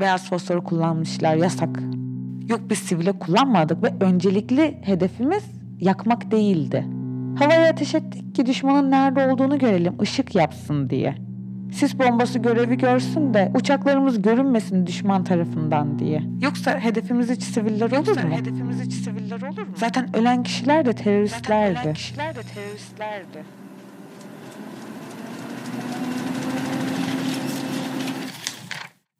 Beyaz fosfor kullanmışlar yasak. Yok biz sivile kullanmadık ve öncelikli hedefimiz yakmak değildi. Havaya ateş ettik ki düşmanın nerede olduğunu görelim, ışık yapsın diye. Sis bombası görevi görsün de uçaklarımız görünmesin düşman tarafından diye. Yoksa hedefimiz hiç siviller olur Yoksa mu? hedefimiz hiç siviller olur mu? Zaten ölen kişiler de Zaten teröristlerdi. ölen kişiler de teröristlerdi.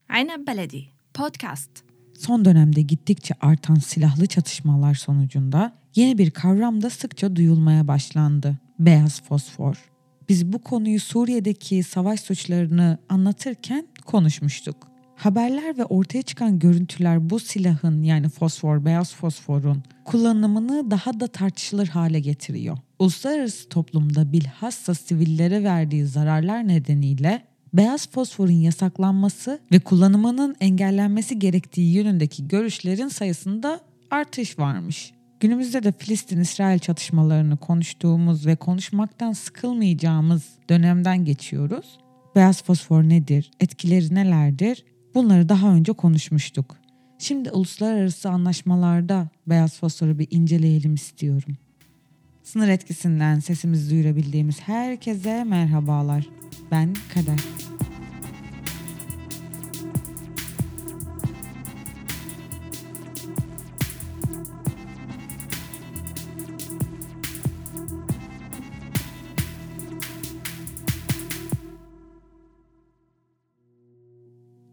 Aynab Beledi Podcast. Son dönemde gittikçe artan silahlı çatışmalar sonucunda yeni bir kavram da sıkça duyulmaya başlandı. Beyaz fosfor. Biz bu konuyu Suriye'deki savaş suçlarını anlatırken konuşmuştuk. Haberler ve ortaya çıkan görüntüler bu silahın yani fosfor, beyaz fosforun kullanımını daha da tartışılır hale getiriyor. Uluslararası toplumda bilhassa sivillere verdiği zararlar nedeniyle beyaz fosforun yasaklanması ve kullanımının engellenmesi gerektiği yönündeki görüşlerin sayısında artış varmış. Günümüzde de Filistin-İsrail çatışmalarını konuştuğumuz ve konuşmaktan sıkılmayacağımız dönemden geçiyoruz. Beyaz fosfor nedir? Etkileri nelerdir? Bunları daha önce konuşmuştuk. Şimdi uluslararası anlaşmalarda beyaz fosforu bir inceleyelim istiyorum. Sınır etkisinden sesimizi duyurabildiğimiz herkese merhabalar. Ben Kader.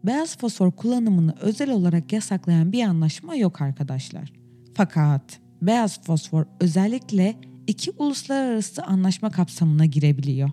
Beyaz fosfor kullanımını özel olarak yasaklayan bir anlaşma yok arkadaşlar. Fakat beyaz fosfor özellikle iki uluslararası anlaşma kapsamına girebiliyor.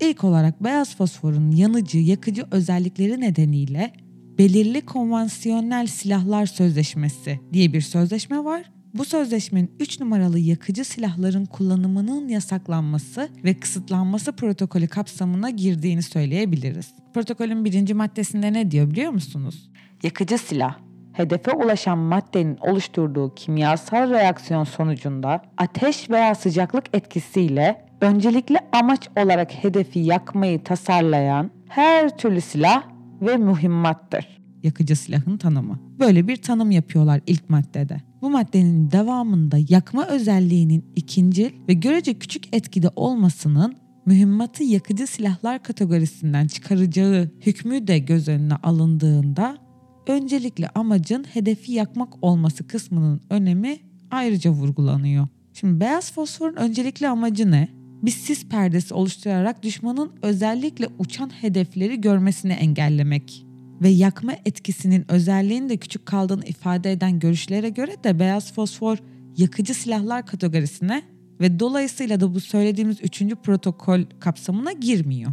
İlk olarak beyaz fosforun yanıcı, yakıcı özellikleri nedeniyle belirli konvansiyonel silahlar sözleşmesi diye bir sözleşme var. Bu sözleşmenin 3 numaralı yakıcı silahların kullanımının yasaklanması ve kısıtlanması protokolü kapsamına girdiğini söyleyebiliriz. Protokolün birinci maddesinde ne diyor biliyor musunuz? Yakıcı silah hedefe ulaşan maddenin oluşturduğu kimyasal reaksiyon sonucunda ateş veya sıcaklık etkisiyle öncelikli amaç olarak hedefi yakmayı tasarlayan her türlü silah ve mühimmattır. yakıcı silahın tanımı. Böyle bir tanım yapıyorlar ilk maddede. Bu maddenin devamında yakma özelliğinin ikincil ve görece küçük etkide olmasının mühimmatı yakıcı silahlar kategorisinden çıkaracağı hükmü de göz önüne alındığında öncelikle amacın hedefi yakmak olması kısmının önemi ayrıca vurgulanıyor. Şimdi beyaz fosforun öncelikli amacı ne? Bir sis perdesi oluşturarak düşmanın özellikle uçan hedefleri görmesini engellemek ve yakma etkisinin özelliğinin de küçük kaldığını ifade eden görüşlere göre de beyaz fosfor yakıcı silahlar kategorisine ve dolayısıyla da bu söylediğimiz üçüncü protokol kapsamına girmiyor.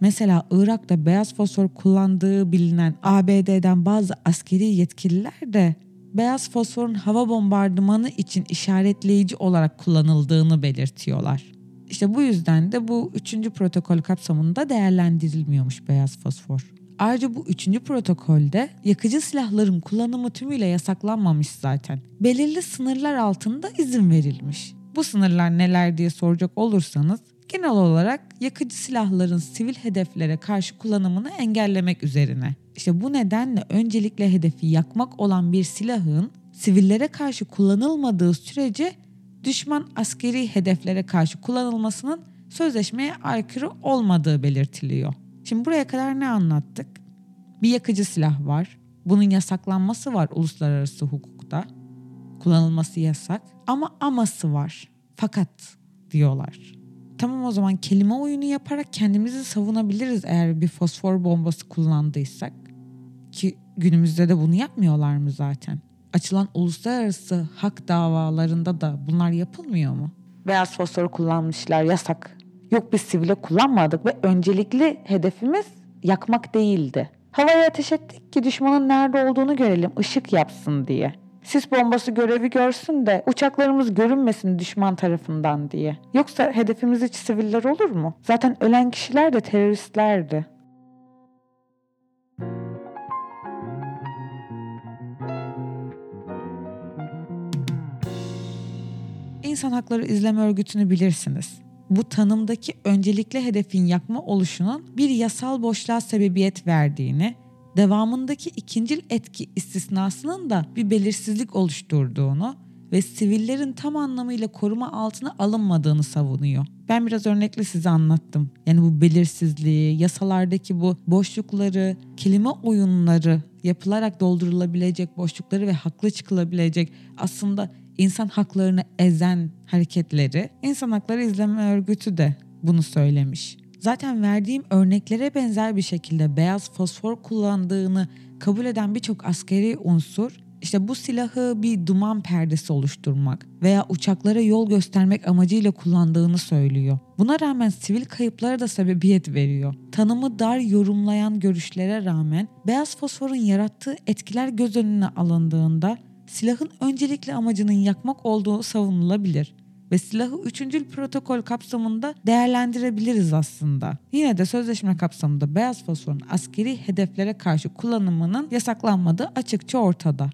Mesela Irak'ta beyaz fosfor kullandığı bilinen ABD'den bazı askeri yetkililer de beyaz fosforun hava bombardımanı için işaretleyici olarak kullanıldığını belirtiyorlar. İşte bu yüzden de bu üçüncü protokol kapsamında değerlendirilmiyormuş beyaz fosfor. Ayrıca bu üçüncü protokolde yakıcı silahların kullanımı tümüyle yasaklanmamış zaten. Belirli sınırlar altında izin verilmiş. Bu sınırlar neler diye soracak olursanız genel olarak yakıcı silahların sivil hedeflere karşı kullanımını engellemek üzerine. İşte bu nedenle öncelikle hedefi yakmak olan bir silahın sivillere karşı kullanılmadığı sürece düşman askeri hedeflere karşı kullanılmasının sözleşmeye aykırı olmadığı belirtiliyor. Şimdi buraya kadar ne anlattık? Bir yakıcı silah var. Bunun yasaklanması var uluslararası hukukta. Kullanılması yasak ama aması var. Fakat diyorlar. Tamam o zaman kelime oyunu yaparak kendimizi savunabiliriz eğer bir fosfor bombası kullandıysak. Ki günümüzde de bunu yapmıyorlar mı zaten? Açılan uluslararası hak davalarında da bunlar yapılmıyor mu? Beyaz fosforu kullanmışlar yasak. Yok biz sivile kullanmadık ve öncelikli hedefimiz yakmak değildi. Havaya ateş ettik ki düşmanın nerede olduğunu görelim, ışık yapsın diye. Sis bombası görevi görsün de uçaklarımız görünmesin düşman tarafından diye. Yoksa hedefimiz hiç siviller olur mu? Zaten ölen kişiler de teröristlerdi. İnsan Hakları İzleme Örgütü'nü bilirsiniz. Bu tanımdaki öncelikli hedefin yakma oluşunun bir yasal boşluğa sebebiyet verdiğini, devamındaki ikincil etki istisnasının da bir belirsizlik oluşturduğunu ve sivillerin tam anlamıyla koruma altına alınmadığını savunuyor. Ben biraz örnekle size anlattım. Yani bu belirsizliği, yasalardaki bu boşlukları, kelime oyunları yapılarak doldurulabilecek boşlukları ve haklı çıkılabilecek aslında insan haklarını ezen hareketleri İnsan Hakları İzleme Örgütü de bunu söylemiş. Zaten verdiğim örneklere benzer bir şekilde beyaz fosfor kullandığını kabul eden birçok askeri unsur işte bu silahı bir duman perdesi oluşturmak veya uçaklara yol göstermek amacıyla kullandığını söylüyor. Buna rağmen sivil kayıplara da sebebiyet veriyor. Tanımı dar yorumlayan görüşlere rağmen beyaz fosforun yarattığı etkiler göz önüne alındığında silahın öncelikli amacının yakmak olduğu savunulabilir ve silahı 3. protokol kapsamında değerlendirebiliriz aslında. Yine de sözleşme kapsamında beyaz fosforun askeri hedeflere karşı kullanımının yasaklanmadığı açıkça ortada.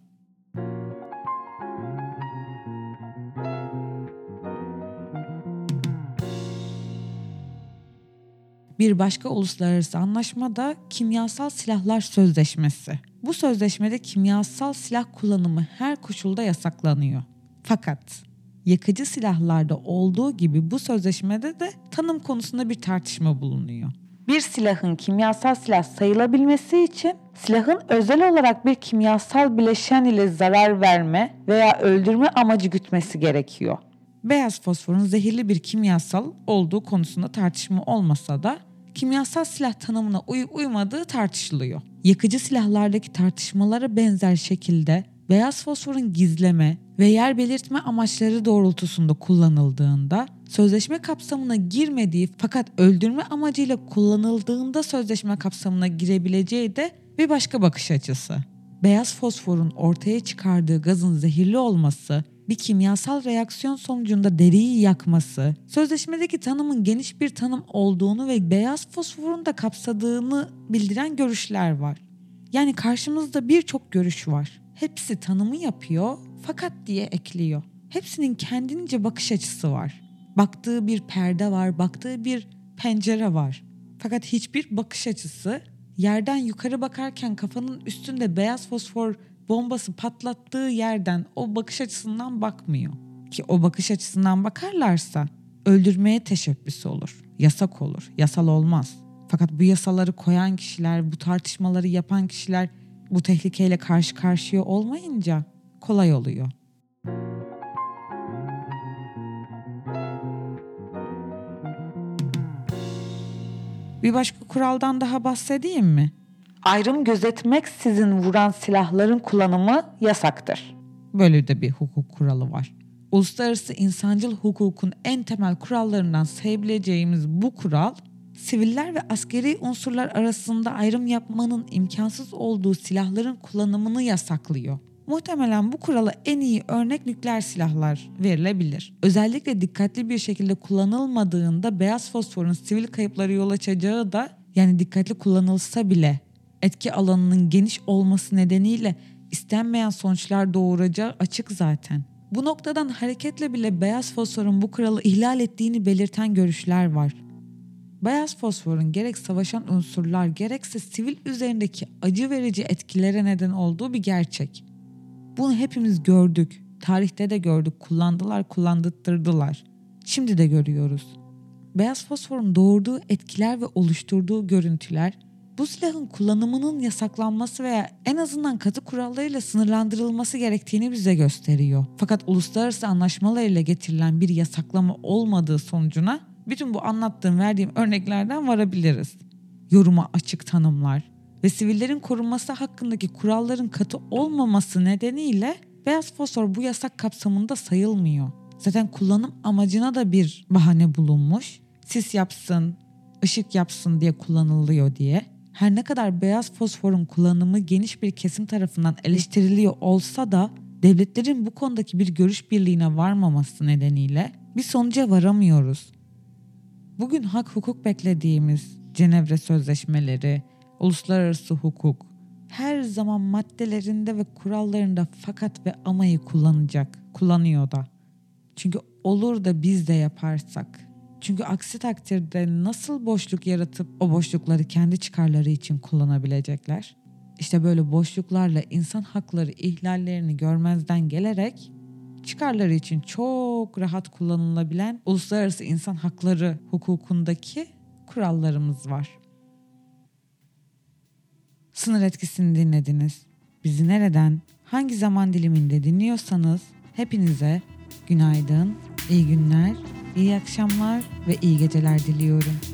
Bir başka uluslararası anlaşma da Kimyasal Silahlar Sözleşmesi. Bu sözleşmede kimyasal silah kullanımı her koşulda yasaklanıyor. Fakat yakıcı silahlarda olduğu gibi bu sözleşmede de tanım konusunda bir tartışma bulunuyor. Bir silahın kimyasal silah sayılabilmesi için silahın özel olarak bir kimyasal bileşen ile zarar verme veya öldürme amacı gütmesi gerekiyor. Beyaz fosforun zehirli bir kimyasal olduğu konusunda tartışma olmasa da kimyasal silah tanımına uyup uymadığı tartışılıyor. Yakıcı silahlardaki tartışmalara benzer şekilde beyaz fosforun gizleme ve yer belirtme amaçları doğrultusunda kullanıldığında sözleşme kapsamına girmediği fakat öldürme amacıyla kullanıldığında sözleşme kapsamına girebileceği de bir başka bakış açısı. Beyaz fosforun ortaya çıkardığı gazın zehirli olması bir kimyasal reaksiyon sonucunda deriyi yakması, sözleşmedeki tanımın geniş bir tanım olduğunu ve beyaz fosforun da kapsadığını bildiren görüşler var. Yani karşımızda birçok görüş var. Hepsi tanımı yapıyor fakat diye ekliyor. Hepsinin kendince bakış açısı var. Baktığı bir perde var, baktığı bir pencere var. Fakat hiçbir bakış açısı yerden yukarı bakarken kafanın üstünde beyaz fosfor bombası patlattığı yerden o bakış açısından bakmıyor. Ki o bakış açısından bakarlarsa öldürmeye teşebbüsü olur. Yasak olur. Yasal olmaz. Fakat bu yasaları koyan kişiler, bu tartışmaları yapan kişiler bu tehlikeyle karşı karşıya olmayınca kolay oluyor. Bir başka kuraldan daha bahsedeyim mi? Ayrım gözetmek sizin vuran silahların kullanımı yasaktır. Böyle de bir hukuk kuralı var. Uluslararası insancıl hukukun en temel kurallarından sayabileceğimiz bu kural, siviller ve askeri unsurlar arasında ayrım yapmanın imkansız olduğu silahların kullanımını yasaklıyor. Muhtemelen bu kurala en iyi örnek nükleer silahlar verilebilir. Özellikle dikkatli bir şekilde kullanılmadığında beyaz fosforun sivil kayıpları yol açacağı da yani dikkatli kullanılsa bile etki alanının geniş olması nedeniyle istenmeyen sonuçlar doğuracağı açık zaten. Bu noktadan hareketle bile beyaz fosforun bu kuralı ihlal ettiğini belirten görüşler var. Beyaz fosforun gerek savaşan unsurlar gerekse sivil üzerindeki acı verici etkilere neden olduğu bir gerçek. Bunu hepimiz gördük. Tarihte de gördük. Kullandılar, kullandırtırdılar. Şimdi de görüyoruz. Beyaz fosforun doğurduğu etkiler ve oluşturduğu görüntüler bu silahın kullanımının yasaklanması veya en azından katı kurallarıyla sınırlandırılması gerektiğini bize gösteriyor. Fakat uluslararası anlaşmalarıyla getirilen bir yasaklama olmadığı sonucuna bütün bu anlattığım verdiğim örneklerden varabiliriz. Yoruma açık tanımlar ve sivillerin korunması hakkındaki kuralların katı olmaması nedeniyle beyaz fosfor bu yasak kapsamında sayılmıyor. Zaten kullanım amacına da bir bahane bulunmuş. Sis yapsın, ışık yapsın diye kullanılıyor diye. Her ne kadar beyaz fosforun kullanımı geniş bir kesim tarafından eleştiriliyor olsa da devletlerin bu konudaki bir görüş birliğine varmaması nedeniyle bir sonuca varamıyoruz. Bugün hak hukuk beklediğimiz Cenevre Sözleşmeleri, uluslararası hukuk her zaman maddelerinde ve kurallarında fakat ve amayı kullanacak, kullanıyor da. Çünkü olur da biz de yaparsak. Çünkü aksi takdirde nasıl boşluk yaratıp o boşlukları kendi çıkarları için kullanabilecekler? İşte böyle boşluklarla insan hakları ihlallerini görmezden gelerek çıkarları için çok rahat kullanılabilen uluslararası insan hakları hukukundaki kurallarımız var. Sınır etkisini dinlediniz. Bizi nereden, hangi zaman diliminde dinliyorsanız hepinize günaydın, iyi günler, iyi akşamlar ve iyi geceler diliyorum.